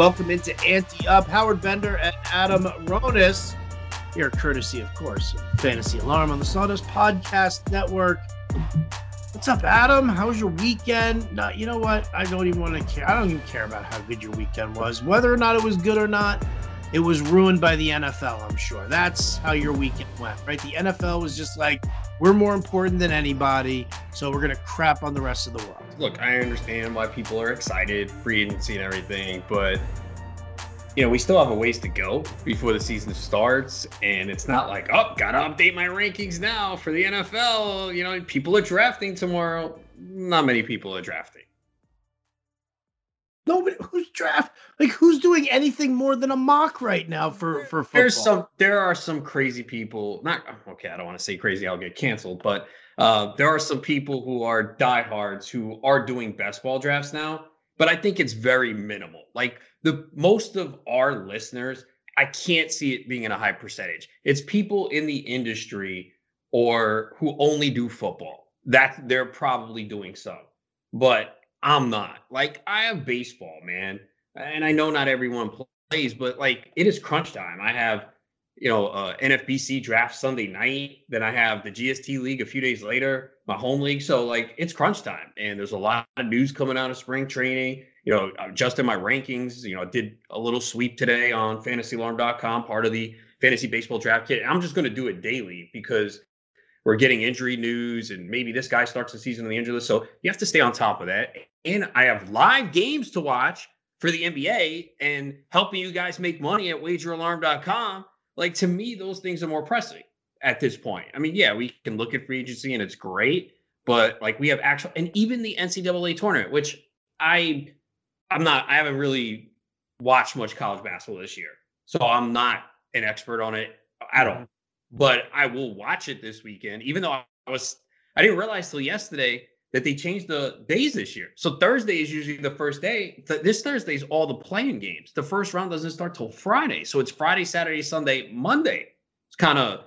Welcome into Ante Up. Howard Bender and Adam Ronis. Here, courtesy, of course, Fantasy Alarm on the Sawdust Podcast Network. What's up, Adam? How was your weekend? No, you know what? I don't even want to care. I don't even care about how good your weekend was. Whether or not it was good or not, it was ruined by the NFL, I'm sure. That's how your weekend went, right? The NFL was just like, we're more important than anybody, so we're going to crap on the rest of the world. Look, I understand why people are excited, free agency and everything, but you know, we still have a ways to go before the season starts. And it's not like, oh, gotta update my rankings now for the NFL. You know, people are drafting tomorrow. Not many people are drafting. Nobody who's draft like who's doing anything more than a mock right now for for football. There's some there are some crazy people. Not okay. I don't want to say crazy. I'll get canceled. But uh, there are some people who are diehards who are doing best ball drafts now. But I think it's very minimal. Like the most of our listeners, I can't see it being in a high percentage. It's people in the industry or who only do football. That they're probably doing so. But I'm not. Like I have baseball, man, and I know not everyone plays, but like it is crunch time. I have, you know, uh, NFBC draft Sunday night. Then I have the GST league a few days later, my home league. So like it's crunch time, and there's a lot of news coming out of spring training. You know, adjusting my rankings. You know, I did a little sweep today on FantasyAlarm.com, part of the fantasy baseball draft kit. I'm just going to do it daily because we're getting injury news and maybe this guy starts the season on the injury list. So you have to stay on top of that. And I have live games to watch for the NBA and helping you guys make money at wageralarm.com. Like to me, those things are more pressing at this point. I mean, yeah, we can look at free agency and it's great, but like we have actual and even the NCAA tournament, which I I'm not I haven't really watched much college basketball this year. So I'm not an expert on it at all but I will watch it this weekend, even though I was I didn't realize till yesterday that they changed the days this year. So Thursday is usually the first day. This Thursday is all the play-in games. The first round doesn't start till Friday. So it's Friday, Saturday, Sunday, Monday. It's kind of a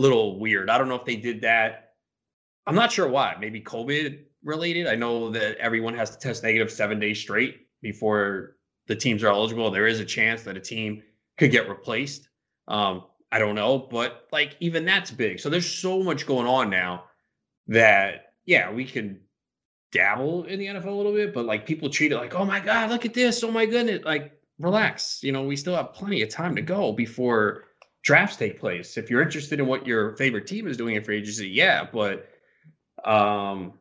little weird. I don't know if they did that. I'm not sure why. Maybe COVID related. I know that everyone has to test negative seven days straight before the teams are eligible. There is a chance that a team could get replaced. Um, I don't know, but like even that's big. So there's so much going on now that yeah, we can dabble in the NFL a little bit, but like people treat it like, oh my god, look at this, oh my goodness, like relax. You know, we still have plenty of time to go before drafts take place. If you're interested in what your favorite team is doing in free agency, yeah, but um,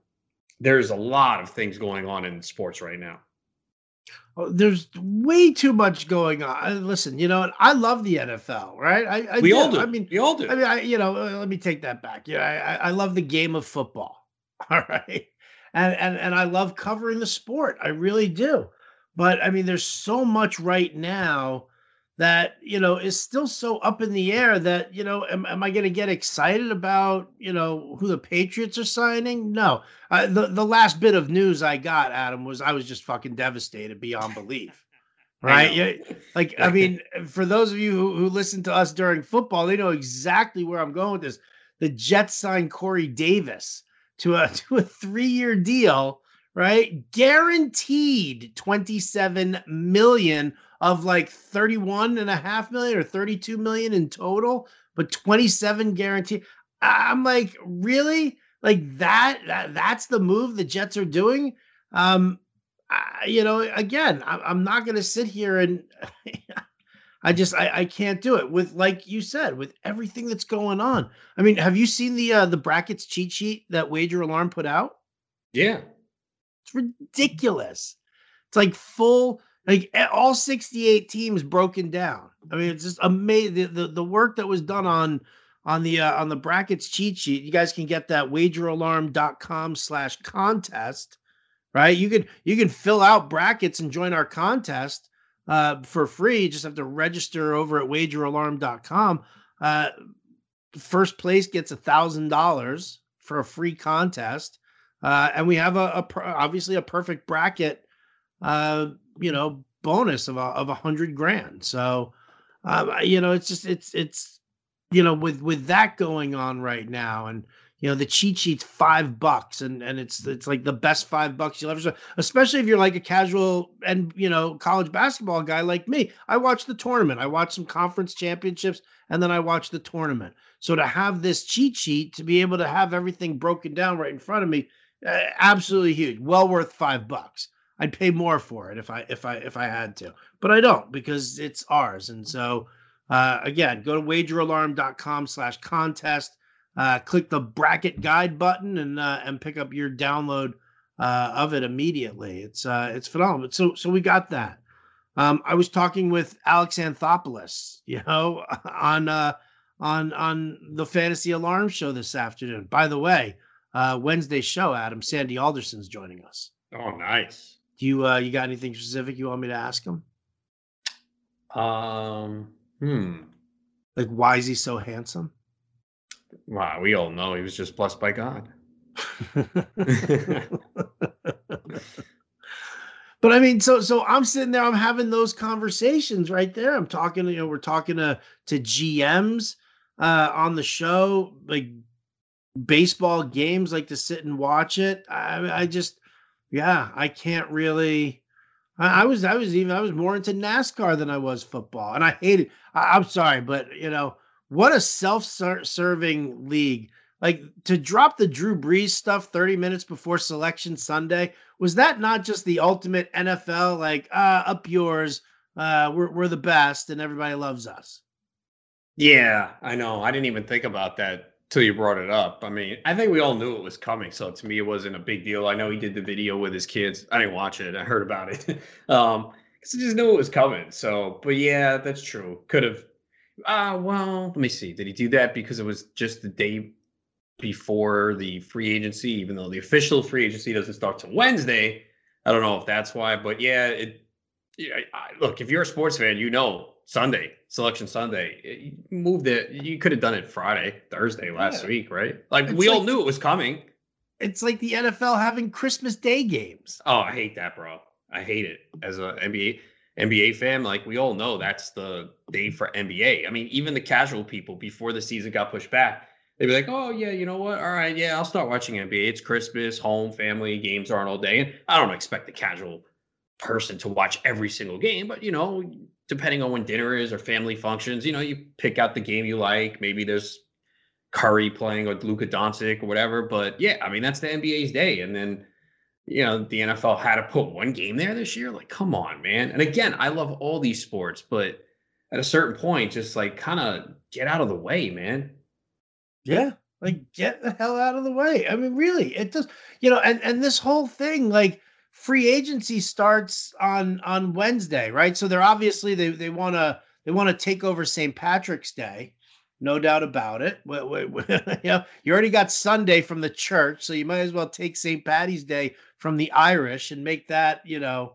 there's a lot of things going on in sports right now. Oh, there's way too much going on. Listen, you know, I love the NFL, right? I, I we do. all do. I mean, we all do. I mean, I, you know, uh, let me take that back. Yeah, I, I love the game of football. All right, and and and I love covering the sport. I really do. But I mean, there's so much right now that you know is still so up in the air that you know am, am i going to get excited about you know who the patriots are signing? No. Uh, the, the last bit of news i got adam was i was just fucking devastated beyond belief right? yeah like i mean for those of you who, who listen to us during football they know exactly where i'm going with this. The jets signed corey davis to a to a three-year deal right guaranteed 27 million of like 31 and a half million or 32 million in total, but 27 guaranteed. I'm like, really? Like that, that that's the move the Jets are doing. Um, I, you know, again, I, am not going to sit here and I just I, I can't do it with like you said with everything that's going on. I mean, have you seen the uh, the brackets cheat sheet that Wager Alarm put out? Yeah, it's ridiculous. It's like full like all 68 teams broken down. I mean, it's just amazing the, the, the work that was done on on the uh, on the brackets cheat sheet. You guys can get that wageralarm.com slash contest. Right. You can you can fill out brackets and join our contest uh, for free. You just have to register over at wageralarm.com. Uh, first place gets a thousand dollars for a free contest. Uh, and we have a, a obviously a perfect bracket uh, you know, bonus of a of a hundred grand. So, um, you know, it's just it's it's you know with with that going on right now, and you know the cheat sheet's five bucks and and it's it's like the best five bucks you'll ever see especially if you're like a casual and you know college basketball guy like me. I watch the tournament. I watch some conference championships and then i watch the tournament. So to have this cheat sheet to be able to have everything broken down right in front of me uh, absolutely huge well worth five bucks i'd pay more for it if i if i if i had to but i don't because it's ours and so uh, again go to wageralarm.com slash contest uh, click the bracket guide button and uh, and pick up your download uh, of it immediately. It's uh, it's phenomenal. So so we got that. Um, I was talking with Alex Anthopoulos, you know, on uh, on on the Fantasy Alarm show this afternoon. By the way, uh, Wednesday show, Adam Sandy Alderson's joining us. Oh, nice. Do you uh, you got anything specific you want me to ask him? Um, hmm. Like, why is he so handsome? Wow, we all know he was just blessed by God. but I mean, so so I'm sitting there, I'm having those conversations right there. I'm talking, you know, we're talking to to GMs uh on the show, like baseball games, like to sit and watch it. I I just yeah, I can't really I, I was I was even I was more into NASCAR than I was football. And I hated I, I'm sorry, but you know, what a self-serving league. Like to drop the Drew Brees stuff 30 minutes before selection Sunday, was that not just the ultimate NFL like uh up yours, uh we're we're the best and everybody loves us. Yeah, I know. I didn't even think about that till you brought it up. I mean, I think we all knew it was coming, so to me it wasn't a big deal. I know he did the video with his kids. I didn't watch it. I heard about it. um, because I just knew it was coming. So, but yeah, that's true. Could have uh, well, let me see. Did he do that because it was just the day before the free agency, even though the official free agency doesn't start till Wednesday? I don't know if that's why, but yeah, it. Yeah, I, look, if you're a sports fan, you know Sunday selection Sunday. You moved it. You could have done it Friday, Thursday last yeah. week, right? Like it's we like, all knew it was coming. It's like the NFL having Christmas Day games. Oh, I hate that, bro. I hate it as a NBA. NBA fan, like we all know that's the day for NBA. I mean, even the casual people before the season got pushed back, they'd be like, oh, yeah, you know what? All right, yeah, I'll start watching NBA. It's Christmas, home, family, games aren't all day. And I don't expect the casual person to watch every single game, but, you know, depending on when dinner is or family functions, you know, you pick out the game you like. Maybe there's Curry playing or Luka Doncic or whatever. But yeah, I mean, that's the NBA's day. And then, you know, the NFL had to put one game there this year. Like, come on, man. And again, I love all these sports, but at a certain point, just like kind of get out of the way, man. Yeah. Like get the hell out of the way. I mean, really, it does, you know, and, and this whole thing, like free agency starts on on Wednesday, right? So they're obviously they they want to they want to take over St. Patrick's Day no doubt about it. you know, you already got Sunday from the church, so you might as well take St. Patty's Day from the Irish and make that, you know,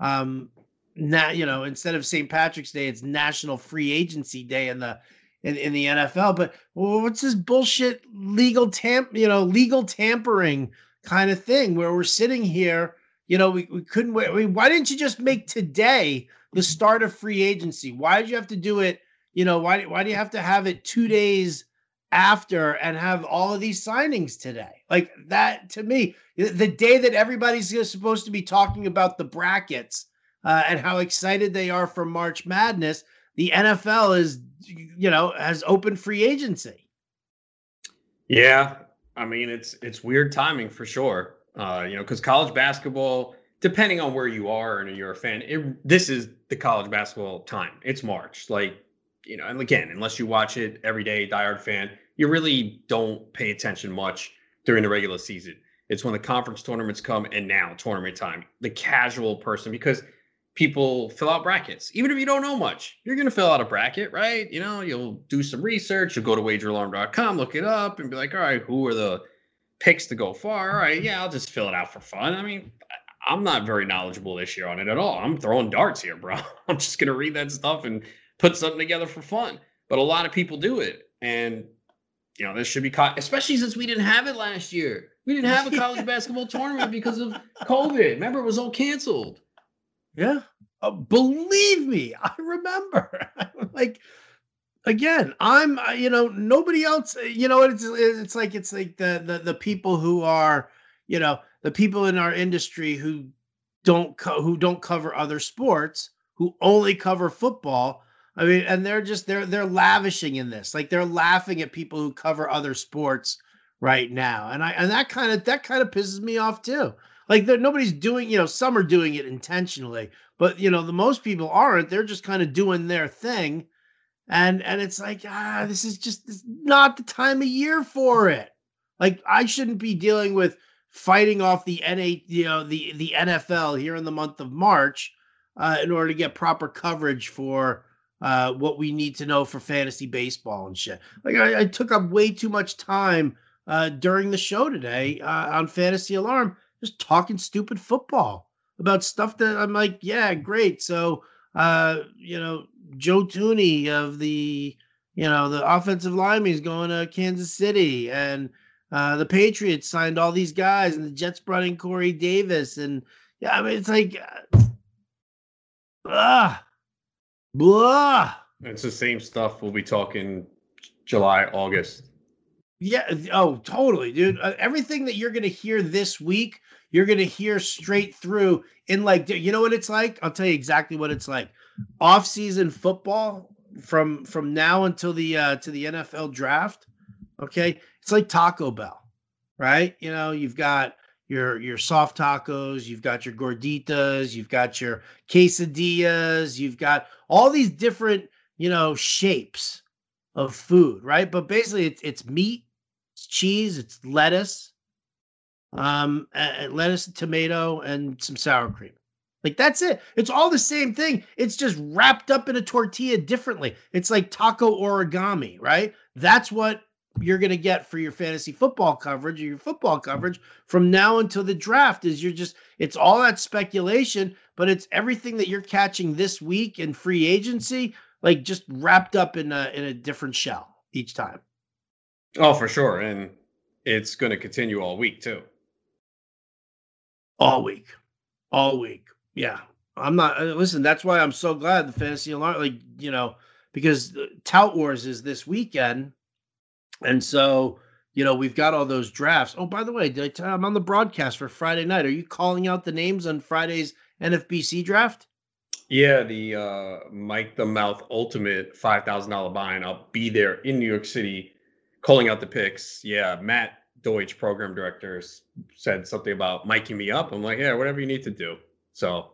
um, now you know instead of St. Patrick's Day, it's National Free Agency Day in the in, in the NFL. But what's this bullshit legal tamp, you know, legal tampering kind of thing where we're sitting here, you know, we, we couldn't wait. I mean, why didn't you just make today the start of free agency? Why did you have to do it? You know, why why do you have to have it two days after and have all of these signings today? Like that to me, the day that everybody's supposed to be talking about the brackets uh, and how excited they are for March Madness, the NFL is, you know, has open free agency. Yeah, I mean it's it's weird timing for sure. Uh, you know, because college basketball, depending on where you are and you're a fan, it, this is the college basketball time. It's March, like you know, and again, unless you watch it every day, diehard fan, you really don't pay attention much during the regular season. It's when the conference tournaments come and now tournament time. The casual person, because people fill out brackets. Even if you don't know much, you're going to fill out a bracket, right? You know, you'll do some research, you'll go to wageralarm.com, look it up, and be like, all right, who are the picks to go far? All right, yeah, I'll just fill it out for fun. I mean, I'm not very knowledgeable this year on it at all. I'm throwing darts here, bro. I'm just going to read that stuff and put something together for fun. But a lot of people do it. And, you know, this should be caught, especially since we didn't have it last year. We didn't have a college basketball tournament because of COVID. Remember, it was all canceled. Yeah. Uh, believe me, I remember. like, again, I'm uh, you know nobody else. Uh, you know it's it's like it's like the the the people who are you know the people in our industry who don't co- who don't cover other sports who only cover football. I mean, and they're just they're they're lavishing in this. Like they're laughing at people who cover other sports right now. And I and that kind of that kind of pisses me off too. Like nobody's doing, you know, some are doing it intentionally, but you know, the most people aren't. They're just kind of doing their thing. And and it's like, ah, this is just this is not the time of year for it. Like I shouldn't be dealing with fighting off the NA, you know, the the NFL here in the month of March uh, in order to get proper coverage for uh, what we need to know for fantasy baseball and shit. Like I, I took up way too much time uh, during the show today uh, on Fantasy Alarm, just talking stupid football about stuff that I'm like, yeah, great. So, uh, you know, Joe Thuney of the, you know, the offensive lineman is going to Kansas City, and uh, the Patriots signed all these guys, and the Jets brought in Corey Davis, and yeah, I mean, it's like, ah, blah. It's the same stuff we'll be talking July, August. Yeah. Oh, totally, dude. Uh, everything that you're going to hear this week, you're going to hear straight through in like, you know what it's like? I'll tell you exactly what it's like. Off-season football from from now until the uh to the NFL draft. Okay, it's like Taco Bell, right? You know, you've got your your soft tacos, you've got your gorditas, you've got your quesadillas, you've got all these different you know shapes of food, right? But basically, it's it's meat it's cheese, it's lettuce, um, lettuce, tomato, and some sour cream. Like that's it. It's all the same thing. It's just wrapped up in a tortilla differently. It's like taco origami, right? That's what you're going to get for your fantasy football coverage or your football coverage from now until the draft is you're just it's all that speculation, but it's everything that you're catching this week in free agency like just wrapped up in a in a different shell each time. Oh, for sure. And it's going to continue all week, too. All week. All week. Yeah. I'm not, uh, listen, that's why I'm so glad the fantasy alarm, like, you know, because Tout Wars is this weekend. And so, you know, we've got all those drafts. Oh, by the way, did I tell I'm on the broadcast for Friday night. Are you calling out the names on Friday's NFBC draft? Yeah, the uh, Mike the Mouth Ultimate $5,000 buy-in. I'll be there in New York City calling out the picks. Yeah, Matt Deutsch, program director, said something about miking me up. I'm like, yeah, whatever you need to do. So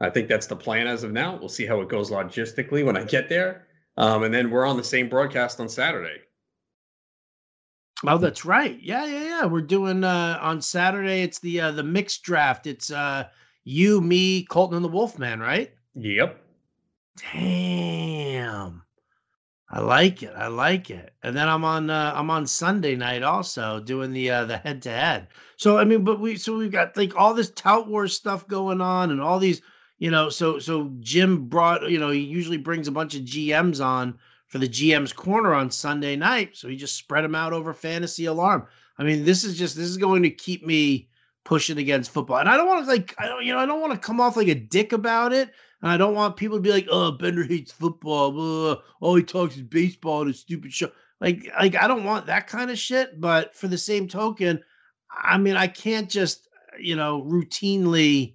I think that's the plan as of now. We'll see how it goes logistically when I get there. Um, and then we're on the same broadcast on Saturday. Oh, that's right. Yeah, yeah, yeah. We're doing uh on Saturday. It's the uh the mixed draft. It's uh you, me, Colton, and the Wolfman, right? Yep. Damn. I like it. I like it. And then I'm on uh, I'm on Sunday night also doing the uh, the head to head. So I mean, but we so we've got like all this tout war stuff going on and all these, you know, so so Jim brought, you know, he usually brings a bunch of GMs on for the GM's corner on Sunday night. So he just spread them out over fantasy alarm. I mean, this is just this is going to keep me pushing against football. And I don't want to like I don't you know, I don't want to come off like a dick about it and I don't want people to be like, "Oh, Bender hates football. Blah, All he talks is baseball and a stupid show." Like, like I don't want that kind of shit. But for the same token, I mean, I can't just you know routinely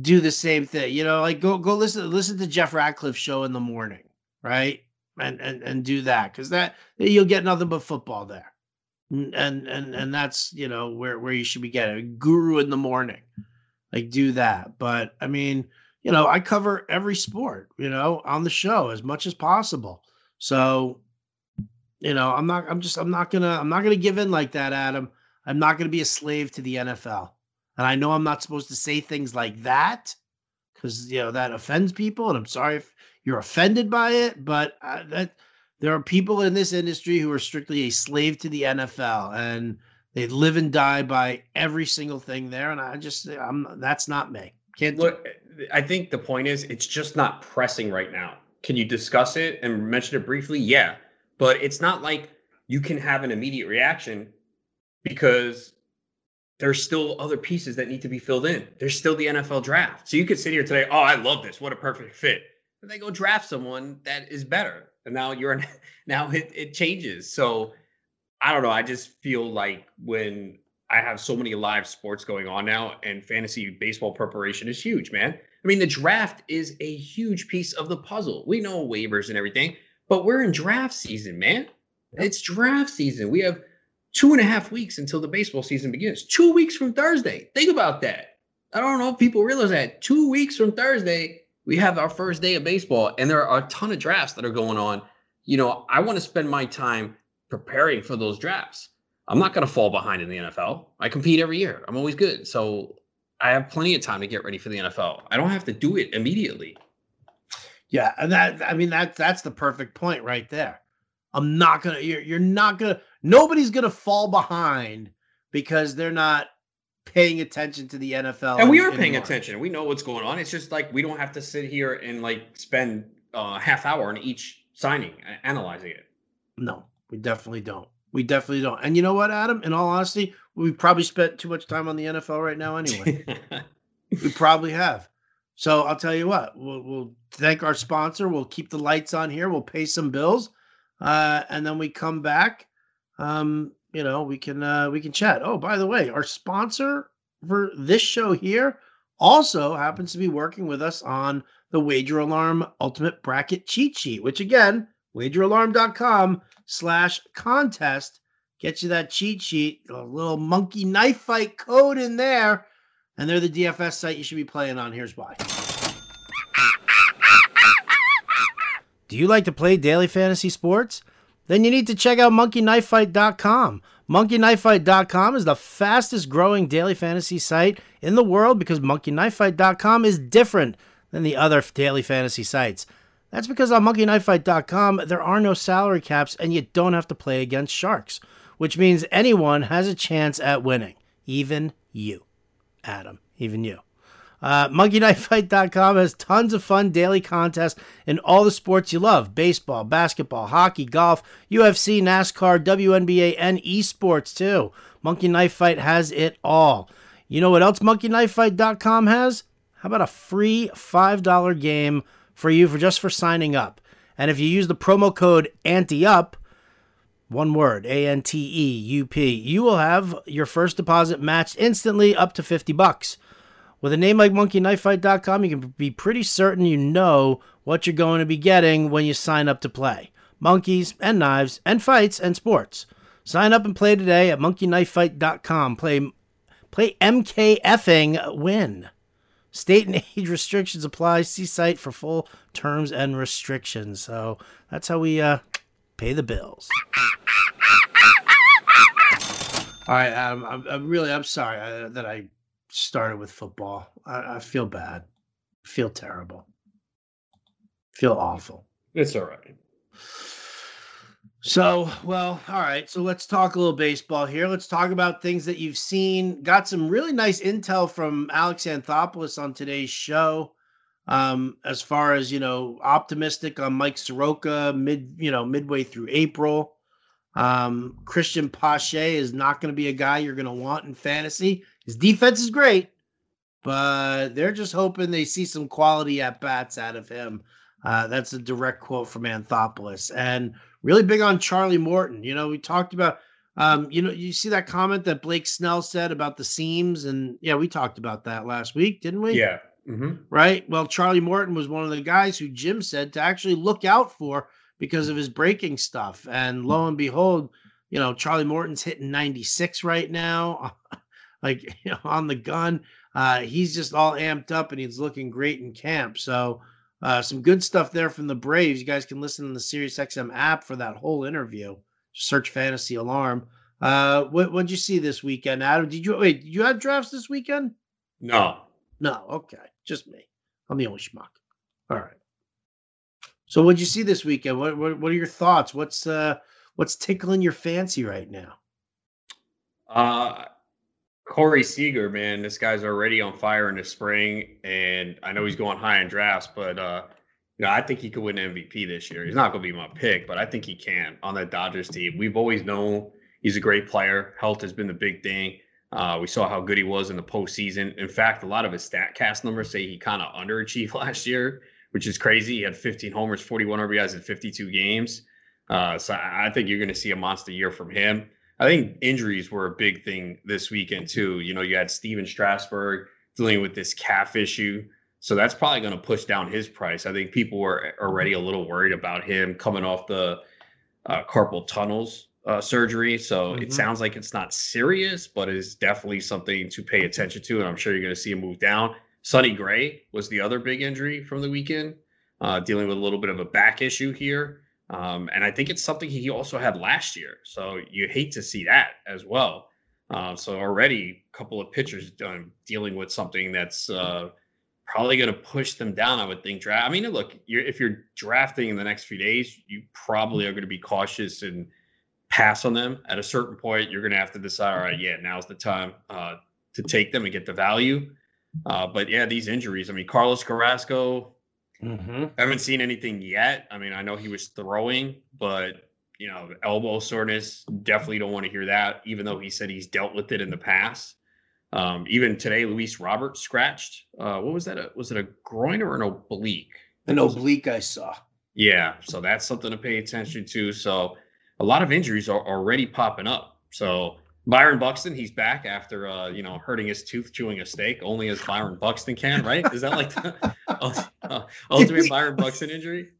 do the same thing. You know, like go go listen listen to Jeff Ratcliffe show in the morning, right? And and and do that because that you'll get nothing but football there, and and and that's you know where where you should be getting a guru in the morning like do that. But I mean, you know, I cover every sport, you know, on the show as much as possible. So, you know, I'm not I'm just I'm not to I'm not to give in like that, Adam. I'm not to be a slave to the NFL. And I know I'm not supposed to say things like that cuz you know that offends people and I'm sorry if you're offended by it, but uh, that there are people in this industry who are strictly a slave to the NFL and they live and die by every single thing there, and I just I'm that's not me. Can't look. I think the point is it's just not pressing right now. Can you discuss it and mention it briefly? Yeah, but it's not like you can have an immediate reaction because there's still other pieces that need to be filled in. There's still the NFL draft. So you could sit here today, oh, I love this. What a perfect fit. and they go draft someone that is better. And now you're now it, it changes. So I don't know. I just feel like when I have so many live sports going on now, and fantasy baseball preparation is huge, man. I mean, the draft is a huge piece of the puzzle. We know waivers and everything, but we're in draft season, man. It's draft season. We have two and a half weeks until the baseball season begins. Two weeks from Thursday. Think about that. I don't know if people realize that. Two weeks from Thursday, we have our first day of baseball, and there are a ton of drafts that are going on. You know, I want to spend my time preparing for those drafts. I'm not going to fall behind in the NFL. I compete every year. I'm always good. So I have plenty of time to get ready for the NFL. I don't have to do it immediately. Yeah, and that I mean that that's the perfect point right there. I'm not gonna you're you're not gonna nobody's gonna fall behind because they're not paying attention to the NFL. And we are paying attention. We know what's going on. It's just like we don't have to sit here and like spend a uh, half hour on each signing analyzing it. No, we definitely don't. We definitely don't. And you know what, Adam? In all honesty, we probably spent too much time on the NFL right now anyway. we probably have. So I'll tell you what, we'll, we'll, thank our sponsor. We'll keep the lights on here. We'll pay some bills, uh, and then we come back. Um, you know, we can uh, we can chat. Oh, by the way, our sponsor for this show here also happens to be working with us on the Wager Alarm Ultimate Bracket Cheat Sheet, which again, wageralarm.com slash contest get you that cheat sheet, a little monkey knife fight code in there, and they're the DFS site you should be playing on. Here's why. Do you like to play daily fantasy sports? Then you need to check out monkeyknifefight.com. Monkeyknifefight.com is the fastest growing daily fantasy site in the world because monkeyknifefight.com is different than the other daily fantasy sites. That's because on monkeyknifefight.com there are no salary caps and you don't have to play against sharks, which means anyone has a chance at winning, even you, Adam, even you. Uh, MonkeyKnifeFight.com has tons of fun daily contests in all the sports you love baseball, basketball, hockey, golf, UFC, NASCAR, WNBA, and esports too. Monkey Knife Fight has it all. You know what else MonkeyKnifeFight.com has? How about a free $5 game for you for just for signing up. And if you use the promo code ANTEUP, one word, A N T E U P, you will have your first deposit matched instantly up to 50 bucks. With a name like monkeyknifefight.com, you can be pretty certain you know what you're going to be getting when you sign up to play. Monkeys and knives and fights and sports. Sign up and play today at monkeyknifefight.com. Play play MKFing win. State and age restrictions apply. See site for full terms and restrictions. So that's how we uh, pay the bills. All right, um, I'm, I'm really I'm sorry uh, that I started with football. I, I feel bad. I feel terrible. I feel awful. It's all right. So, well, all right. So let's talk a little baseball here. Let's talk about things that you've seen. Got some really nice intel from Alex Anthopoulos on today's show. Um, as far as you know, optimistic on Mike Soroka mid, you know, midway through April. Um, Cristian Pache is not going to be a guy you're going to want in fantasy. His defense is great, but they're just hoping they see some quality at bats out of him. Uh, that's a direct quote from Anthopoulos. And really big on Charlie Morton. You know, we talked about, um, you know, you see that comment that Blake Snell said about the seams, and yeah, we talked about that last week, didn't we? Yeah. Mm-hmm. Right. Well, Charlie Morton was one of the guys who Jim said to actually look out for because of his breaking stuff. And lo and behold, you know, Charlie Morton's hitting 96 right now, like you know, on the gun. Uh, he's just all amped up and he's looking great in camp. So, uh, some good stuff there from the Braves. You guys can listen in the SiriusXM app for that whole interview. Search Fantasy Alarm. Uh, what what'd you see this weekend, Adam? Did you wait? Did you have drafts this weekend? No. No. Okay, just me. I'm the only schmuck. All right. So what'd you see this weekend? What what, what are your thoughts? What's uh what's tickling your fancy right now? Uh Corey Seager, man, this guy's already on fire in the spring, and I know he's going high in drafts, but uh, you know, I think he could win MVP this year. He's not going to be my pick, but I think he can on that Dodgers team. We've always known he's a great player. Health has been the big thing. Uh, we saw how good he was in the postseason. In fact, a lot of his StatCast numbers say he kind of underachieved last year, which is crazy. He had 15 homers, 41 RBIs in 52 games. Uh, so I think you're going to see a monster year from him. I think injuries were a big thing this weekend too. You know, you had Stephen Strasburg dealing with this calf issue. So that's probably going to push down his price. I think people were already a little worried about him coming off the uh, carpal tunnels uh, surgery. So mm-hmm. it sounds like it's not serious, but it's definitely something to pay attention to. And I'm sure you're going to see him move down. Sonny Gray was the other big injury from the weekend, uh, dealing with a little bit of a back issue here. Um, and I think it's something he also had last year. So you hate to see that as well. Uh, so already a couple of pitchers done dealing with something that's uh, probably going to push them down. I would think. Draft. I mean, look, you're, if you're drafting in the next few days, you probably are going to be cautious and pass on them. At a certain point, you're going to have to decide. All right, yeah, now's the time uh, to take them and get the value. Uh, but yeah, these injuries. I mean, Carlos Carrasco Mm-hmm. I haven't seen anything yet. I mean, I know he was throwing, but you know, elbow soreness. Definitely don't want to hear that. Even though he said he's dealt with it in the past. Um, even today, Luis Roberts scratched. Uh, what was that? A, was it a groin or an oblique? An oblique, I saw. Yeah, so that's something to pay attention to. So a lot of injuries are already popping up. So Byron Buxton, he's back after uh, you know hurting his tooth chewing a steak, only as Byron Buxton can, right? Is that like the uh, ultimate Byron Buxton injury?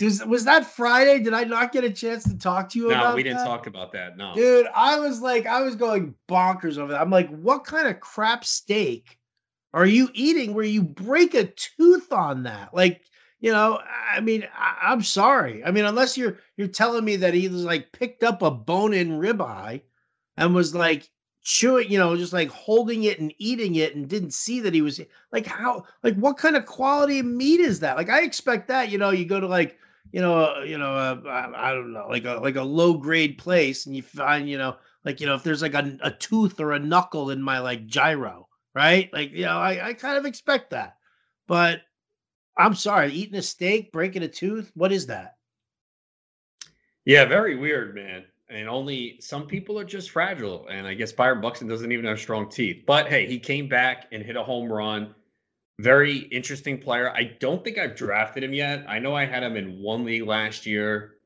Was, was that Friday? Did I not get a chance to talk to you no, about? No, we didn't that? talk about that. No, dude, I was like, I was going bonkers over that. I'm like, what kind of crap steak are you eating where you break a tooth on that? Like, you know, I mean, I, am sorry. I mean, unless you're you're telling me that he was like picked up a bone-in ribeye and was like chewing, you know, just like holding it and eating it and didn't see that he was like, how, like, what kind of quality of meat is that? Like, I expect that, you know, you go to like, you know, uh, you know, uh, I, I, don't know, like a like a low grade place, and you find, you know, like you know, if there's like a, a tooth or a knuckle in my like gyro, right? Like, you know, I, I kind of expect that, but I'm sorry, eating a steak, breaking a tooth, what is that? Yeah, very weird, man and only some people are just fragile. And I guess Byron Buxton doesn't even have strong teeth. But hey, he came back and hit a home run. Very interesting player. I don't think I've drafted him yet. I know I had him in one league last year.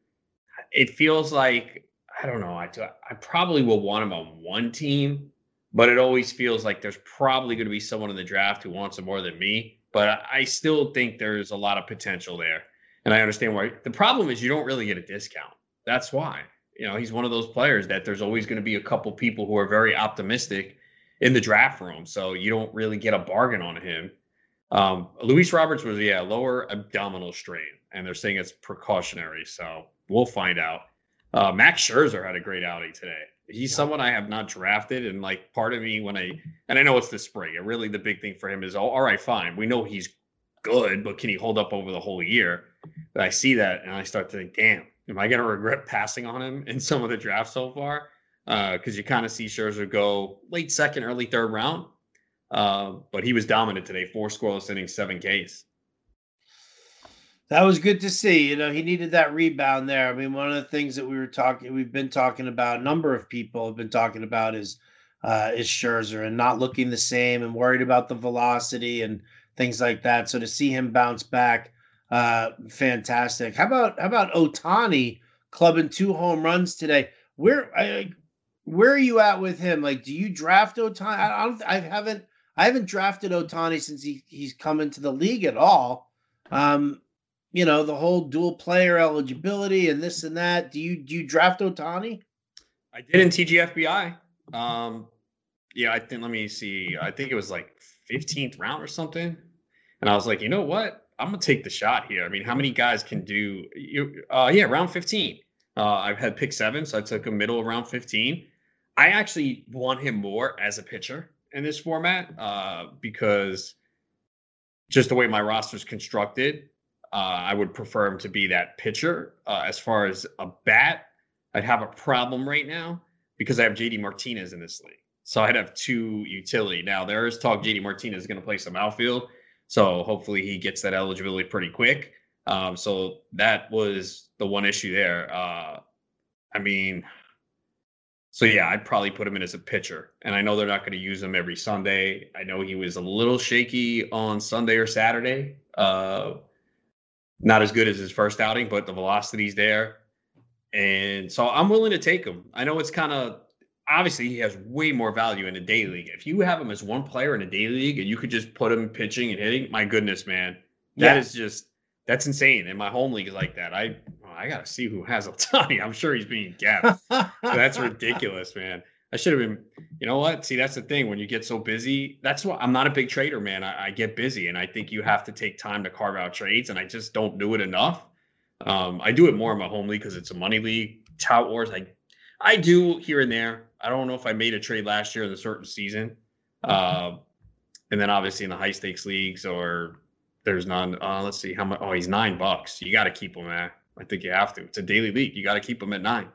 It feels like I don't know. I I probably will want him on one team, but it always feels like there's probably going to be someone in the draft who wants him more than me. But I still think there's a lot of potential there, and I understand why. The problem is you don't really get a discount. That's why you know, he's one of those players that there's always going to be a couple people who are very optimistic in the draft room. So you don't really get a bargain on him. Um, Luis Roberts was, yeah, lower abdominal strain, and they're saying it's precautionary. So we'll find out. Uh, Max Scherzer had a great outing today. He's someone I have not drafted, and like part of me when I and I know it's the spring, and really the big thing for him is, oh, all right, fine, we know he's good, but can he hold up over the whole year? But I see that, and I start to think, damn, am I going to regret passing on him in some of the drafts so far? Because uh, you kind of see Scherzer go late second, early third round. Uh, but he was dominant today, four scoreless innings, seven Ks. That was good to see. You know, he needed that rebound there. I mean, one of the things that we were talking, we've been talking about, a number of people have been talking about is uh, is Scherzer and not looking the same and worried about the velocity and things like that. So to see him bounce back, uh, fantastic. How about how about Ohtani clubbing two home runs today? Where I, where are you at with him? Like, do you draft Ohtani? I, don't. I haven't. I haven't drafted Ohtani since he he's come into the league at all. Um, you know the whole dual player eligibility and this and that. Do you do you draft Otani? I did in TGFBI. Um, yeah, I think. Let me see. I think it was like 15th round or something. And I was like, you know what? I'm gonna take the shot here. I mean, how many guys can do you? Uh, yeah, round 15. Uh, I've had pick seven, so I took a middle around 15. I actually want him more as a pitcher in this format uh, because just the way my roster is constructed, uh, I would prefer him to be that pitcher. Uh, as far as a bat, I'd have a problem right now because I have JD Martinez in this league. So I'd have two utility. Now there is talk JD Martinez is going to play some outfield. So hopefully he gets that eligibility pretty quick. Um, so that was the one issue there. Uh, I mean, so yeah, I'd probably put him in as a pitcher. And I know they're not going to use him every Sunday. I know he was a little shaky on Sunday or Saturday. Uh, not as good as his first outing, but the velocity's there. And so I'm willing to take him. I know it's kind of obviously he has way more value in a day league. If you have him as one player in a day league and you could just put him pitching and hitting, my goodness, man, that yeah. is just that's insane. And my home league is like that. I I gotta see who has Ohtani. I'm sure he's being kept. that's ridiculous, man. I should have been. You know what? See, that's the thing. When you get so busy, that's why I'm not a big trader, man. I, I get busy, and I think you have to take time to carve out trades, and I just don't do it enough. Um, I do it more in my home league because it's a money league. Tout wars, I I do here and there. I don't know if I made a trade last year in a certain season. Uh, and then obviously in the high stakes leagues or there's none. Uh, let's see how much. Oh, he's nine bucks. You got to keep him at. I think you have to. It's a daily league. You got to keep him at nine.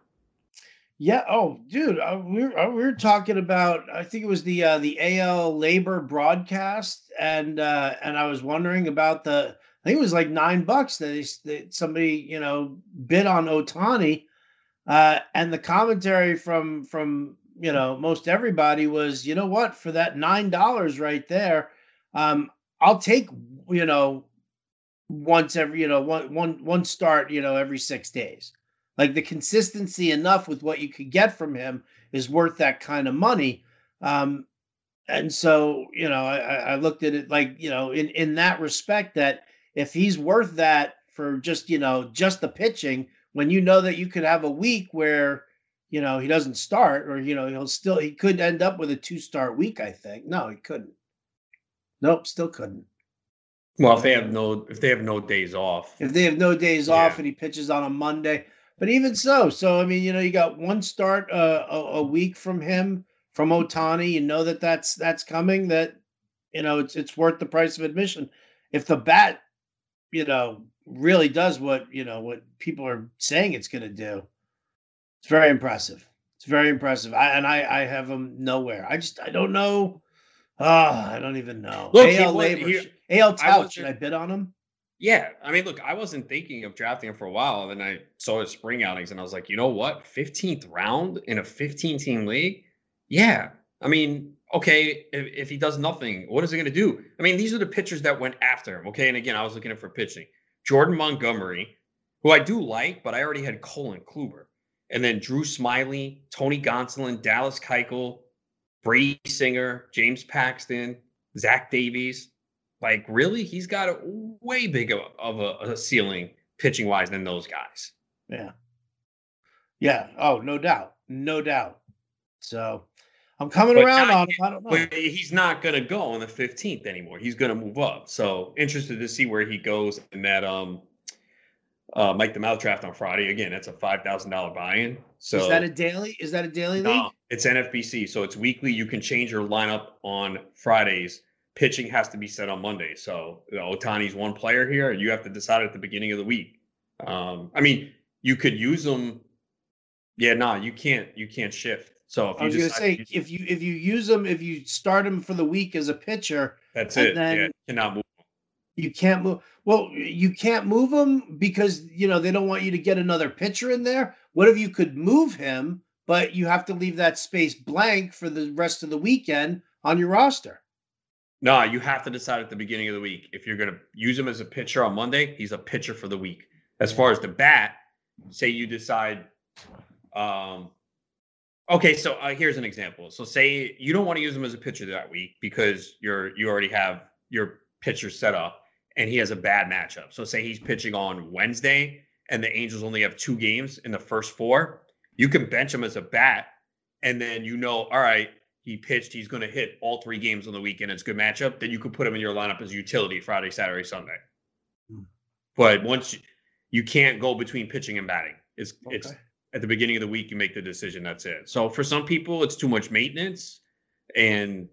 Yeah. Oh, dude, uh, we were uh, we were talking about. I think it was the uh, the AL LABR broadcast, and uh, and I was wondering about the. I think it was like nine bucks that, they, that somebody you know bid on Ohtani, uh, and the commentary from from you know most everybody was, you know what, for that nine dollars right there, um, I'll take you know once every you know one one one start you know every six days. Like the consistency enough with what you could get from him is worth that kind of money. Um, and so you know I, I looked at it like you know in in that respect that if he's worth that for just you know just the pitching when you know that you could have a week where you know he doesn't start or you know he'll still he could end up with a two start week i think. No he couldn't. Nope still couldn't. Well if they have no if they have no days off. If they have no days yeah. off and he pitches on a monday but even so so i mean you know you got one start uh, a, a week from him from ohtani you know that that's that's coming that you know it's it's worth the price of admission. If the bat you know really does what you know what people are saying it's going to do. It's very impressive. It's very impressive. I, and I I have him nowhere. I just I don't know. Oh, I don't even know. Look, AL LABR, AL Tout. Should I bid on him? Yeah, I mean, look, I wasn't thinking of drafting him for a while. and Then I saw his spring outings, and I was like, you know what? Fifteenth round in a fifteen-team league. Yeah, I mean, okay, if, if he does nothing, what is he going to do? I mean, these are the pitchers that went after him. Okay, and again, I was looking at for pitching. Jordan Montgomery, who I do like, but I already had Colin Kluber. And then Drew Smyly, Tony Gonsolin, Dallas Keuchel, Brady Singer, James Paxton, Zach Davies. Like, really? He's got a way bigger of a, a ceiling pitching wise than those guys. Yeah. Yeah. Oh, no doubt. No doubt. So I'm coming but around on him. I don't know. But he's not going to go on the 15th anymore. He's going to move up. So interested to see where he goes in that um uh Mike the Mouth draft on Friday. Again, that's a five thousand dollar buy-in. So is that a daily? Is that a daily no, league? It's NFBC, so it's weekly. You can change your lineup on Fridays. Pitching has to be set on Monday. So you know, Ohtani's one player here. You have to decide at the beginning of the week. Um, I mean, you could use them. Yeah, no, nah, you can't. You can't shift. So if I was going to say, if you if you use them, if you start him for the week as a pitcher, that's it. Then yeah, cannot move. You can't move. Well, you can't move him because you know they don't want you to get another pitcher in there. What if you could move him, but you have to leave that space blank for the rest of the weekend on your roster? No, you have to decide at the beginning of the week if you're going to use him as a pitcher on Monday. He's a pitcher for the week. As far as the bat, say you decide um, Okay, so uh, here's an example. So say you don't want to use him as a pitcher that week because you're you already have your pitcher set up and he has a bad matchup. So say he's pitching on Wednesday and the Angels only have two games in the first four, you can bench him as a bat and then you know, all right, he pitched, he's going to hit all three games on the weekend. It's a good matchup. Then you could put him in your lineup as utility Friday, Saturday, Sunday. Hmm. But once you, you can't go between pitching and batting. It's okay. it's at the beginning of the week you make the decision that's it. So for some people it's too much maintenance and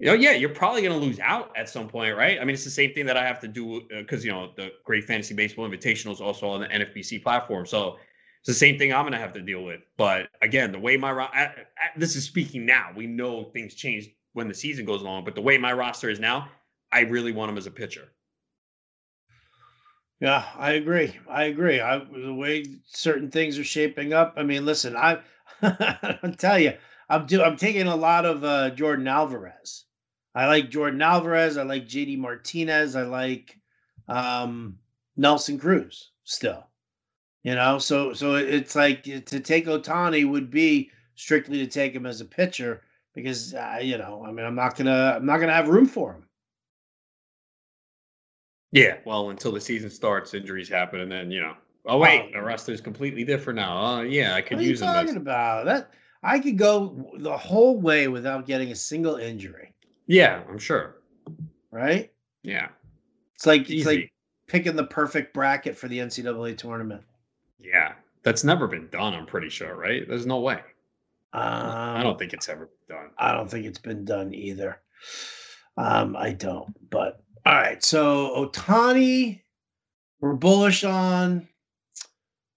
you know yeah you're probably going to lose out at some point right? I mean it's the same thing that i have to do because uh, you know the great fantasy baseball invitational is also on the nfbc platform. So it's the same thing i'm going to have to deal with. But again the way my ro- I, I, this is speaking now. We know things change when the season goes along but the way my roster is now i really want him as a pitcher yeah, I agree. I agree. I, the way certain things are shaping up. I mean, listen, I I'll tell you, I'm do I'm taking a lot of uh, Yordan Alvarez. I like Yordan Alvarez. I like JD Martinez. I like, um, Nelson Cruz still. You know, so so it's like to take Ohtani would be strictly to take him as a pitcher because uh, you know, I mean, I'm not gonna I'm not gonna have room for him. Yeah, well, until the season starts, injuries happen, and then you know, oh wait, the roster's completely different now. Oh yeah, I could what use are you talking about that. I could go the whole way without getting a single injury. Yeah, I'm sure. Right? Yeah. It's like Easy. it's like picking the perfect bracket for the NCAA tournament. Yeah, that's never been done. I'm pretty sure, right? There's no way. Um, I don't think it's ever been done. I don't think it's been done either. Um, I don't, but all right, so Ohtani, we're bullish on.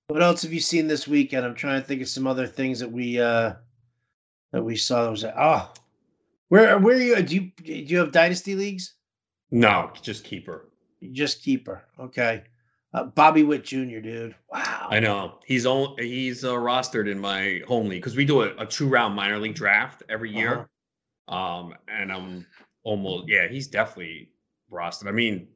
What else have you seen this weekend? I'm trying to think of some other things that we uh that we saw. That was oh, where where are you? Do you do you have dynasty leagues? No, just keeper. Just keeper. Okay. Uh, Bobby Witt Jr., dude. Wow. I know he's on. He's uh, rostered in my home league because we do a, a, two round minor league draft every year. Uh-huh. Um, and I'm almost yeah, he's definitely rostered. I mean,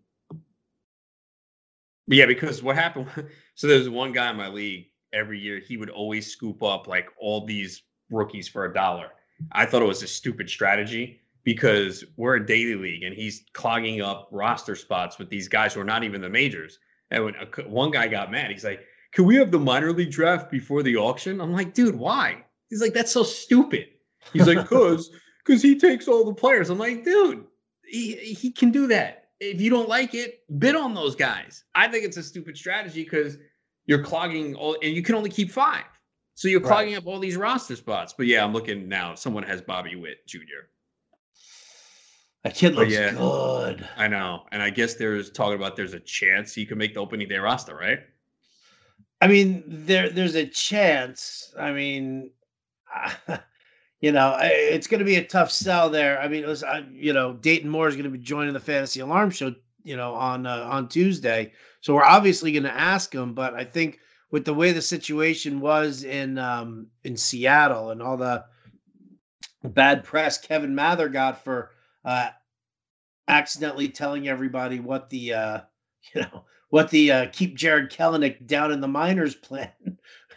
yeah, because what happened? So there's one guy in my league every year. He would always scoop up like all these rookies for a dollar. I thought it was a stupid strategy because we're a daily league and he's clogging up roster spots with these guys who are not even the majors. And when a, one guy got mad, he's like, "Can we have the minor league draft before the auction?" I'm like, "Dude, why?" He's like, "That's so stupid." He's like, "Cause, cause he takes all the players." I'm like, "Dude, he he can do that. If you don't like it, bid on those guys. I think it's a stupid strategy because you're clogging all, and you can only keep five. So you're clogging right. up all these roster spots. But yeah, I'm looking now. Someone has Bobby Witt Jr. That kid looks yeah, good. I know, and I guess there's talking about there's a chance he could make the opening day roster, right? I mean, there there's a chance. I mean, you know, it's going to be a tough sell there. I mean, was, you know, Dayton Moore is going to be joining the Fantasy Alarm Show, you know, on uh, on Tuesday. So we're obviously going to ask him, but I think with the way the situation was in um, in Seattle and all the bad press Kevin Mather got for uh, accidentally telling everybody what the uh, you know what the uh, keep Jarred Kelenic down in the minors plan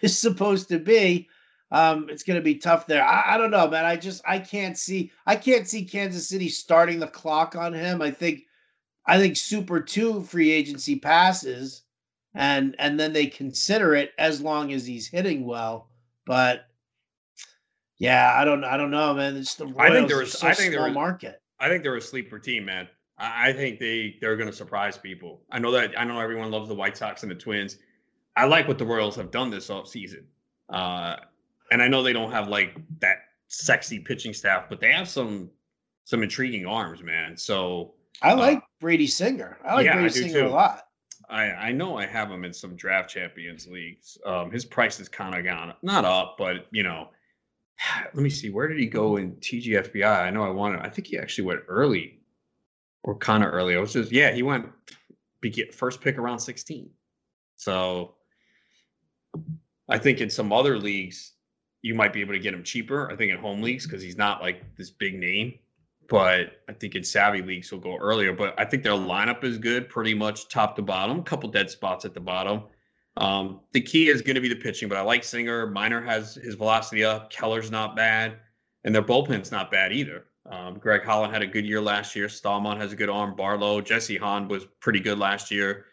is supposed to be um, it's going to be tough there. I, I, don't know, man. I just I can't see I can't see Kansas City starting the clock on him. I think I think Super Two free agency passes, and and then they consider it as long as he's hitting well. But yeah, I don't I don't know, man. It's the Royals I think there was so I think there was, market. I think they're a sleeper team, man. I, I think they they're going to surprise people. I know that I know everyone loves the White Sox and the Twins. I like what the Royals have done this offseason. Uh, and I know they don't have like that sexy pitching staff, but they have some some intriguing arms, man. So I uh, like uh, Brady Singer. I like yeah, Brady I Singer too. a lot. I, I know I have him in some draft champions leagues. Um, his price is kind of gone not up, but you know, let me see. Where did he go in TGFBI? I know I wanted. I think he actually went early, or kind of early. I was just yeah, he went first pick around sixteen. So I think in some other leagues, you might be able to get him cheaper. I think in home leagues because he's not like this big name. But I think in savvy leagues he'll go earlier. But I think their lineup is good, pretty much top to bottom. A couple dead spots at the bottom. Um, the key is going to be the pitching, but I like Singer. Minor has his velocity up. Keller's not bad, and their bullpen's not bad either. Um, Greg Holland had a good year last year. Staumont has a good arm. Barlow, Jesse Hahn was pretty good last year.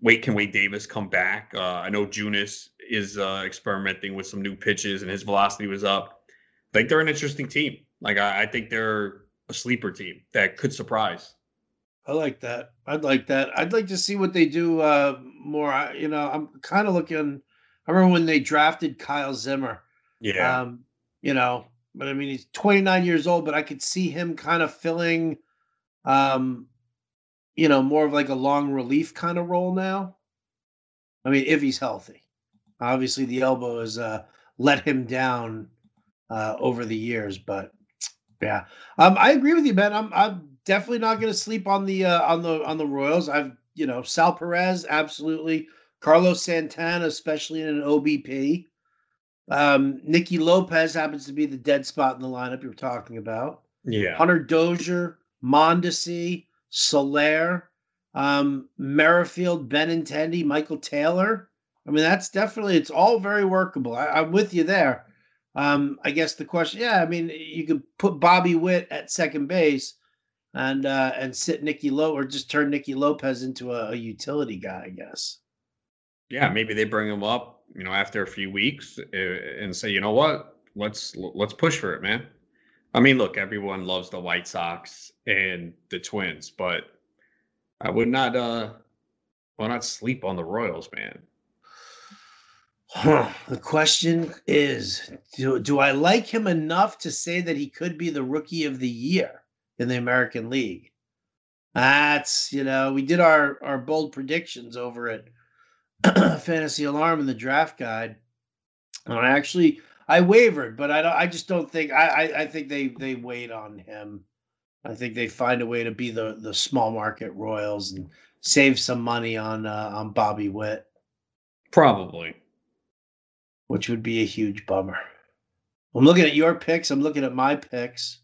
Wait, can Wade Davis come back? Uh, I know Junis is uh, experimenting with some new pitches and his velocity was up. I think they're an interesting team. Like I, I think they're a sleeper team that could surprise. I like that. I'd like that. I'd like to see what they do uh, more. You know, I'm kind of looking. I remember when they drafted Kyle Zimmer. Yeah. Um, you know, but I mean, he's 29 years old, but I could see him kind of filling, um, you know, more of like a long relief kind of role now. I mean, if he's healthy. Obviously, the elbow has uh, let him down uh, over the years, but yeah, um, I agree with you, Ben. I'm I'm definitely not going to sleep on the uh, on the on the Royals. I've you know Sal Perez, absolutely. Carlos Santana, especially in an OBP. Um, Nicky Lopez happens to be the dead spot in the lineup you're talking about. Yeah. Hunter Dozier, Mondesi, Soler. um, Merrifield, Benintendi, Michael Taylor. I mean, that's definitely it's all very workable. I, am with you there. Um, I guess the question, yeah, I mean, you could put Bobby Witt at second base and uh, and sit Nicky Lowe or just turn Nicky Lopez into a, a utility guy, I guess. Yeah, maybe they bring him up, you know, after a few weeks uh, and say, you know what, let's let's push for it, man. I mean, look, everyone loves the White Sox and the Twins, but I would not uh will not sleep on the Royals, man. Huh. The question is do, do I like him enough to say that he could be the rookie of the year in the American League? That's, you know, we did our, our bold predictions over at Fantasy Alarm in the draft guide. And I actually I wavered, but I don't I just don't think I, I, I think they they wait on him. I think they find a way to be the the small market Royals and save some money on uh, on Bobby Witt. Probably which would be a huge bummer. I'm looking at your picks. I'm looking at my picks.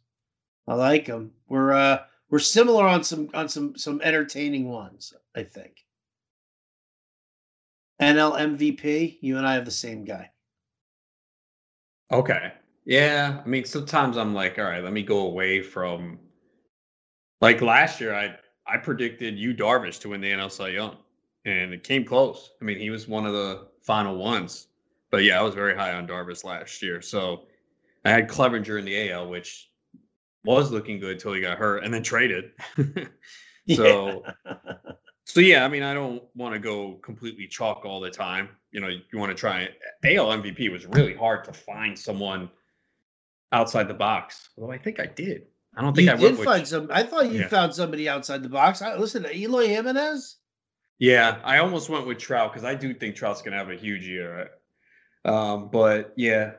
I like them. We're uh we're similar on some on some some entertaining ones. I think. NL MVP. You and I have the same guy. Okay. Yeah. I mean, sometimes I'm like, all right, let me go away from. Like last year, I I predicted Yu Darvish to win the NL Cy Young, and it came close. I mean, he was one of the final ones. But yeah, I was very high on Darvish last year. So I had Clevinger in the AL, which was looking good until he got hurt and then traded. so yeah. so yeah, I mean, I don't want to go completely chalk all the time. You know, you want to try AL MVP was really hard to find someone outside the box. Although I think I did. I don't think you I did find some. I thought you yeah. found somebody outside the box. I, listen, Eloy Jimenez. Yeah, I almost went with Trout because I do think Trout's going to have a huge year. Um, but yeah.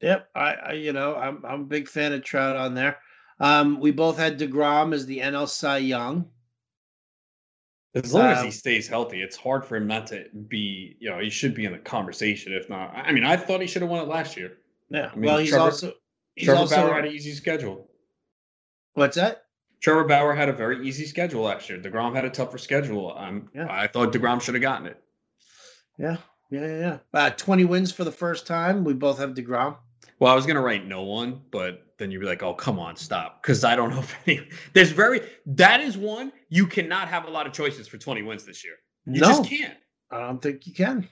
Yep, I, I, you know I'm I'm a big fan of Trout on there. Um, we both had Degrom as the NL Cy Young. As long um, as he stays healthy, it's hard for him not to be. You know, he should be in the conversation. If not, I mean, I thought he should have won it last year. Yeah. I mean, well, he's Trevor, also he's Trevor also, Bauer had an easy schedule. What's that? Trevor Bauer had a very easy schedule last year. Degrom had a tougher schedule. Um, yeah. I thought Degrom should have gotten it. Yeah, yeah, yeah, yeah. Uh, 20 wins for the first time. We both have DeGrom. Well, I was gonna write no one, but then you'd be like, "Oh, come on, stop," because I don't know if any. There's very that is one you cannot have a lot of choices for 20 wins this year. You no, just can't. I don't think you can.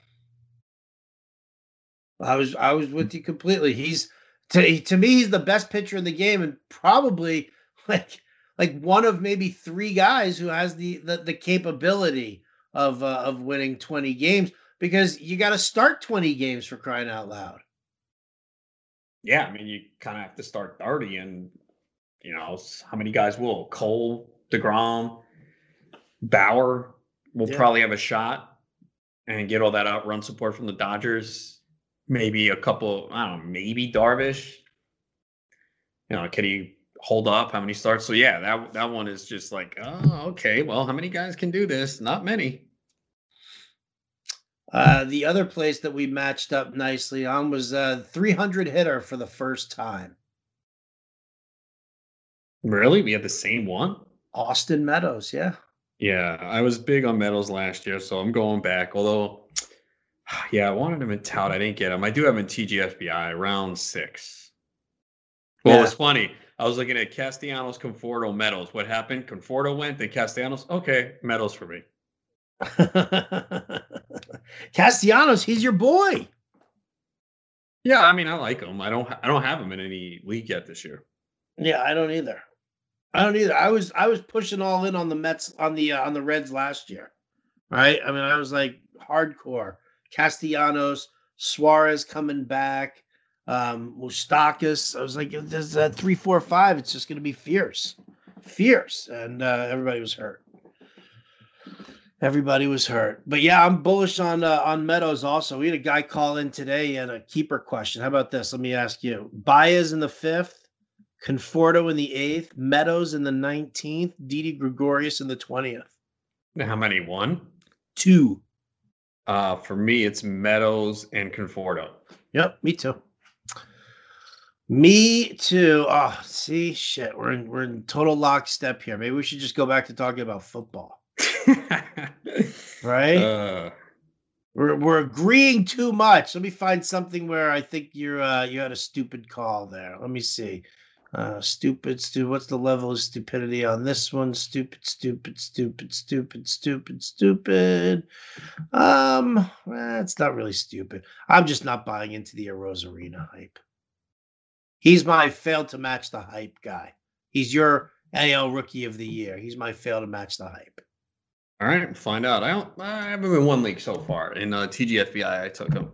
I was I was with you completely. He's to to me he's the best pitcher in the game and probably like like one of maybe three guys who has the the, the capability of uh, of winning 20 games because you got to start 20 games for crying out loud. Yeah, I mean, you kind of have to start 30, and you know, how many guys will? Cole, DeGrom, Bauer will yeah. probably have a shot and get all that outrun support from the Dodgers. Maybe a couple, I don't know, maybe Darvish. You know, can he hold up? How many starts? So yeah, that that one is just like, oh, okay. Well, how many guys can do this? Not many. Uh, the other place that we matched up nicely on was a 300 hitter for the first time. Really? We had the same one? Austin Meadows, yeah. Yeah, I was big on Meadows last year, so I'm going back. Although, yeah, I wanted him in tout. I didn't get him. I do have him in TGFBI round six. Well, yeah. it's funny. I was looking at Castellanos, Conforto, Meadows. What happened? Conforto went, then Castellanos. Okay, Meadows for me. Castellanos, he's your boy. Yeah, I mean, I like him. I don't. I don't have him in any league yet this year. Yeah, I don't either. I don't either. I was I was pushing all in on the Mets on the uh, on the Reds last year, right? I mean, I was like hardcore. Castellanos, Suarez coming back, um, Moustakas. I was like, there's a three, four, five. It's just going to be fierce, fierce, and uh, everybody was hurt. Everybody was hurt, but yeah, I'm bullish on uh, on Meadows. Also, we had a guy call in today and a keeper question. How about this? Let me ask you: Baez in the fifth, Conforto in the eighth, Meadows in the nineteenth, Didi Gregorius in the twentieth. How many? One, two. Uh, for me, it's Meadows and Conforto. Yep, me too. Me too. Oh, see, shit, we're in we're in total lockstep here. Maybe we should just go back to talking about football, right? uh, we're we're agreeing too much. Let me find something where I think you're uh, you had a stupid call there. Let me see. Uh, stupid, stupid. What's the level of stupidity on this one? Stupid, stupid, stupid, stupid, stupid, stupid. Um, eh, it's not really stupid. I'm just not buying into the Arozarena hype. He's my fail to match the hype guy. He's your AL Rookie of the Year. He's my fail to match the hype. All right, find out. I don't. I haven't been one league so far. In uh, TGFBI, I took him.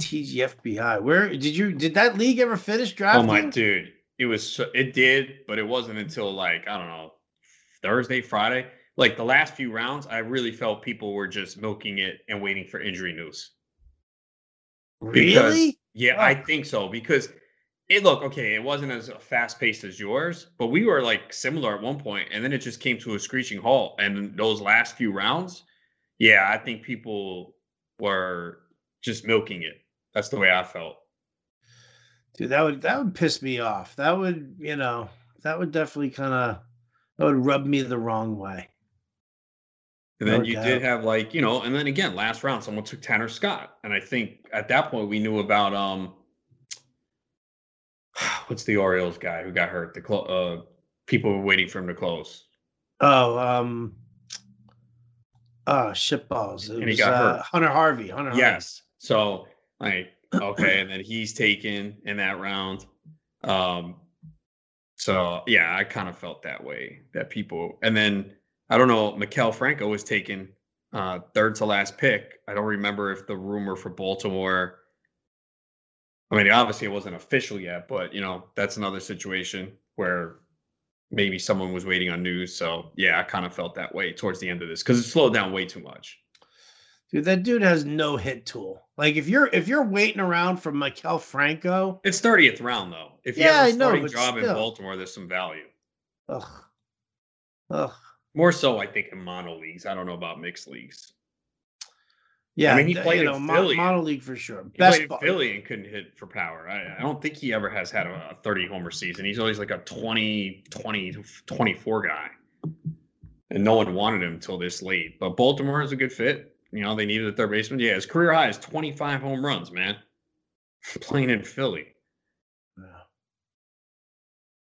TGFBI. Where did you did that league ever finish drafting? Oh my dude, it was. So, it did, but it wasn't until like I don't know Thursday, Friday. Like the last few rounds, I really felt people were just milking it and waiting for injury news. because- Really? Yeah, I Oh. think so because it look okay. It wasn't as fast paced as yours, but we were like similar at one point, and then it just came to a screeching halt. And those last few rounds, yeah, I think people were just milking it. That's the way I felt. Dude, that would that would piss me off. That would, you know, that would definitely kind of that would rub me the wrong way. And then No you doubt. did have like, you know, and then again, last round, someone took Tanner Scott. And I think at that point we knew about um what's the Orioles guy who got hurt? The clo- uh people were waiting for him to close. Oh, um, oh, shitballs. It And he got uh, hurt. Hunter Harvey. Hunter Harvey. Yes. So like okay, and then he's taken in that round. Um so yeah, I kind of felt that way that people and then I don't know, Maikel Franco was taken uh third to last pick. I don't remember if the rumor for Baltimore I mean, obviously it wasn't official yet, but you know, that's another situation where maybe someone was waiting on news. So yeah, I kind of felt that way towards the end of this because it slowed down way too much. Dude, that dude has no hit tool. Like if you're if you're waiting around for Maikel Franco, It's 30th round though. If you Yeah, have a starting but job in. Baltimore, there's some value. ugh, ugh. More so, I think, in mono leagues. I don't know about mixed leagues. Yeah, I mean, he played you in know, mo- Philly. mono league for sure. He Best played in Philly and couldn't hit for power. I, I don't think he ever has had a 30 homer season. He's always like a 20, 20, 24 guy. And no one wanted him until this late. But Baltimore is a good fit. You know, they needed a third baseman. Yeah, his career high is 25 home runs, man. Playing in Philly.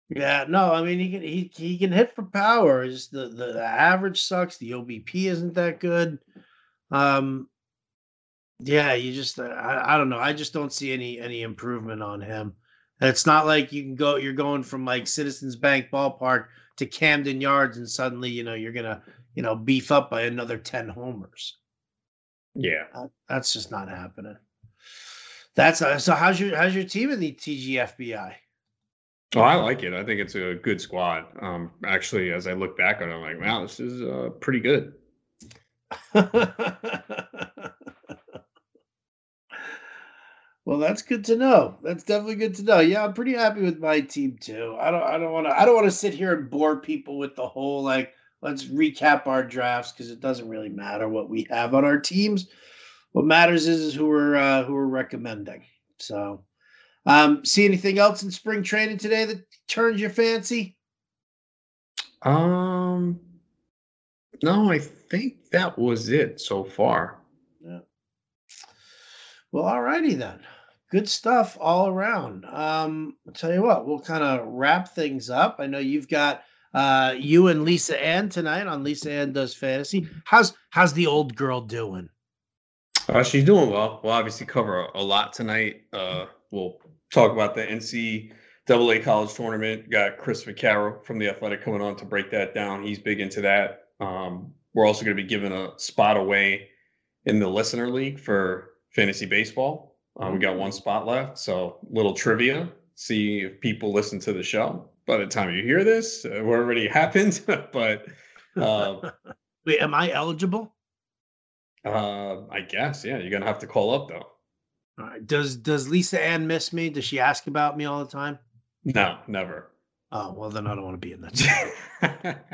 Yeah, no, I mean he can he he can hit for power. Just the, the the average sucks. The OBP isn't that good. Um, yeah, you just uh, I I don't know. I just don't see any any improvement on him. And it's not like you can go. You're going from like Citizens Bank Ballpark to Camden Yards, and suddenly you know you're gonna you know beef up by another ten homers. Yeah. That- That's just not happening. That's uh, so. How's your how's your team in the TGFBI? Oh, I like it. I think it's a good squad. Um, actually, as I look back on it, I'm like, wow, this is uh, pretty good. well, that's good to know. That's definitely good to know. Yeah, I'm pretty happy with my team too. I don't I don't want to I don't want to sit here and bore people with the whole like let's recap our drafts because it doesn't really matter what we have on our teams. What matters is, is who we're uh, who we're recommending. So, um, see anything else in spring training today that turns your fancy? Um, no, I think that was it so far. Yeah. Well, alrighty then. Good stuff all around. Um, I'll tell you what, we'll kind of wrap things up. I know you've got uh you and Lisa Ann tonight on Lisa Ann Does Fantasy. How's how's the old girl doing? Uh, she's doing well. We'll obviously cover a, a lot tonight. Uh, we'll talk about the NCAA college tournament. Got Chris McCarroll from the Athletic coming on to break that down. He's big into that. Um, we're also going to be giving a spot away in the listener league for fantasy baseball. Uh, we got one spot left, so little trivia. See if people listen to the show. By the time you hear this, uh, it already happened. but uh, Wait, am I eligible? uh, I guess yeah, you're gonna have to call up though. All right. Does does Lisa Ann miss me? Does she ask about me all the time? No, never. Oh well, then I don't want to be in that.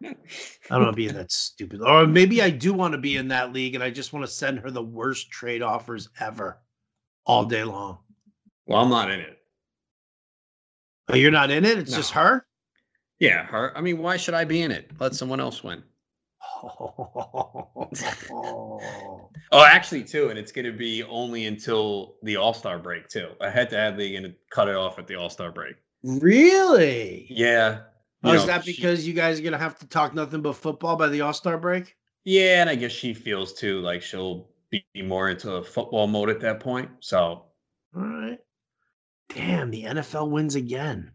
I don't want to be in that stupid. Or maybe I do want to be in that league, and I just want to send her the worst trade offers ever, all day long. well, I'm not in it. Oh, you're not in it? It's No. just her? Yeah, her. I mean, why should I be in it? Let someone else win. Oh, actually, too, and it's going to be only until the All Star break too. I had to add league and cut it off at the All Star break. really? Yeah. Oh, is know, that she- because you guys are gonna have to talk nothing but football by the All Star break? Yeah, and I guess she feels too like she'll be more into a football mode at that point. So All right. Damn, the NFL wins again.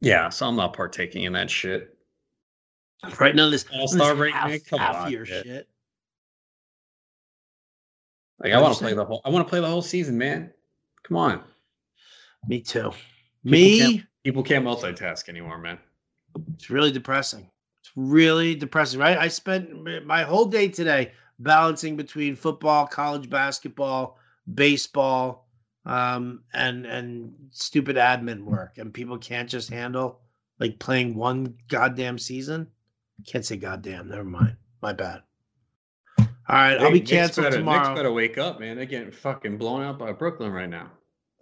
yeah, so I'm not partaking in that shit. Right now, this All-Star this break, half, man? Come half on, year kid. shit. Like I want to play the whole. I want to play the whole season, man. Come on, Me too. People Me, can't- people can't multitask anymore, man. it's really depressing. It's really depressing, right? I spent my whole day today balancing between football, college basketball, baseball, um, and and stupid admin work, and people can't just handle like playing one goddamn season. Can't say goddamn. Never mind. My bad. All right, I'll be canceled better, tomorrow. Knicks better wake up, man. They're getting fucking blown out by Brooklyn right now.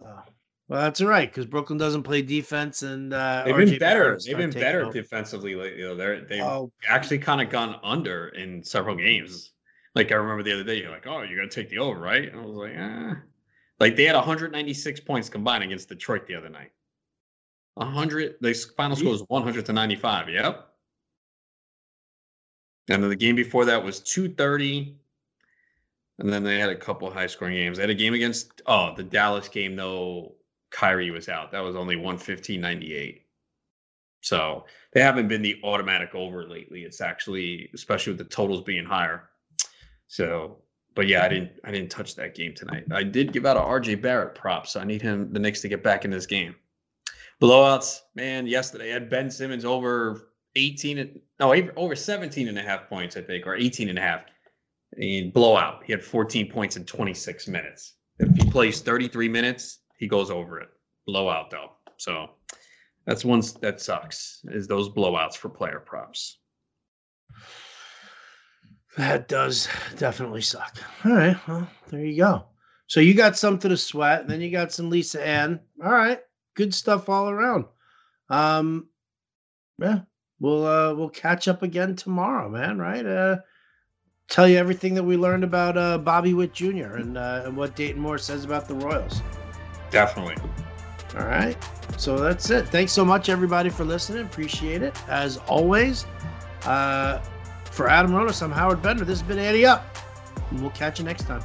Oh, well, that's all right because Brooklyn doesn't play defense, and uh, They've RJ been better. They've been better over. defensively lately. Though they're they've Oh, actually kind of gone under in several games. Like I remember the other day, you're like, "Oh, you're gonna take the over, right?" And I was like, "Ah." Like they had 196 points combined against Detroit the other night. 100. The final score was 100 to 95. Yep. And then the game before that was 230. And then they had a couple high scoring games. They had a game against oh the Dallas game though. Kyrie was out. That was only 115 98. So they haven't been the automatic over lately. It's actually, especially with the totals being higher. So, but yeah, I didn't, I didn't touch that game tonight. I did give out a RJ Barrett prop, so I need him, the Knicks, to get back in this game. Blowouts, man. Yesterday, had Ben Simmons over 18, and- no, over 17 and a half points, I think, or 18 and a half. And blowout. He had 14 points in 26 minutes. If he plays 33 minutes, he goes over it. Blowout though. So that's one that sucks is those blowouts for player props. That does definitely suck. All right, well, there you go. So you got something to sweat, and then you got some Lisa Ann. All right, good stuff all around. Um, yeah, we'll uh we'll catch up again tomorrow, man. Right? Uh, tell you everything that we learned about uh Bobby Witt Jr. and uh, and what Dayton Moore says about the Royals. Definitely. All right. So that's it. Thanks so much, everybody, for listening. Appreciate it. As always, uh, for Adam Ronis, I'm Howard Bender. This has been Andy Up. And we'll catch you next time.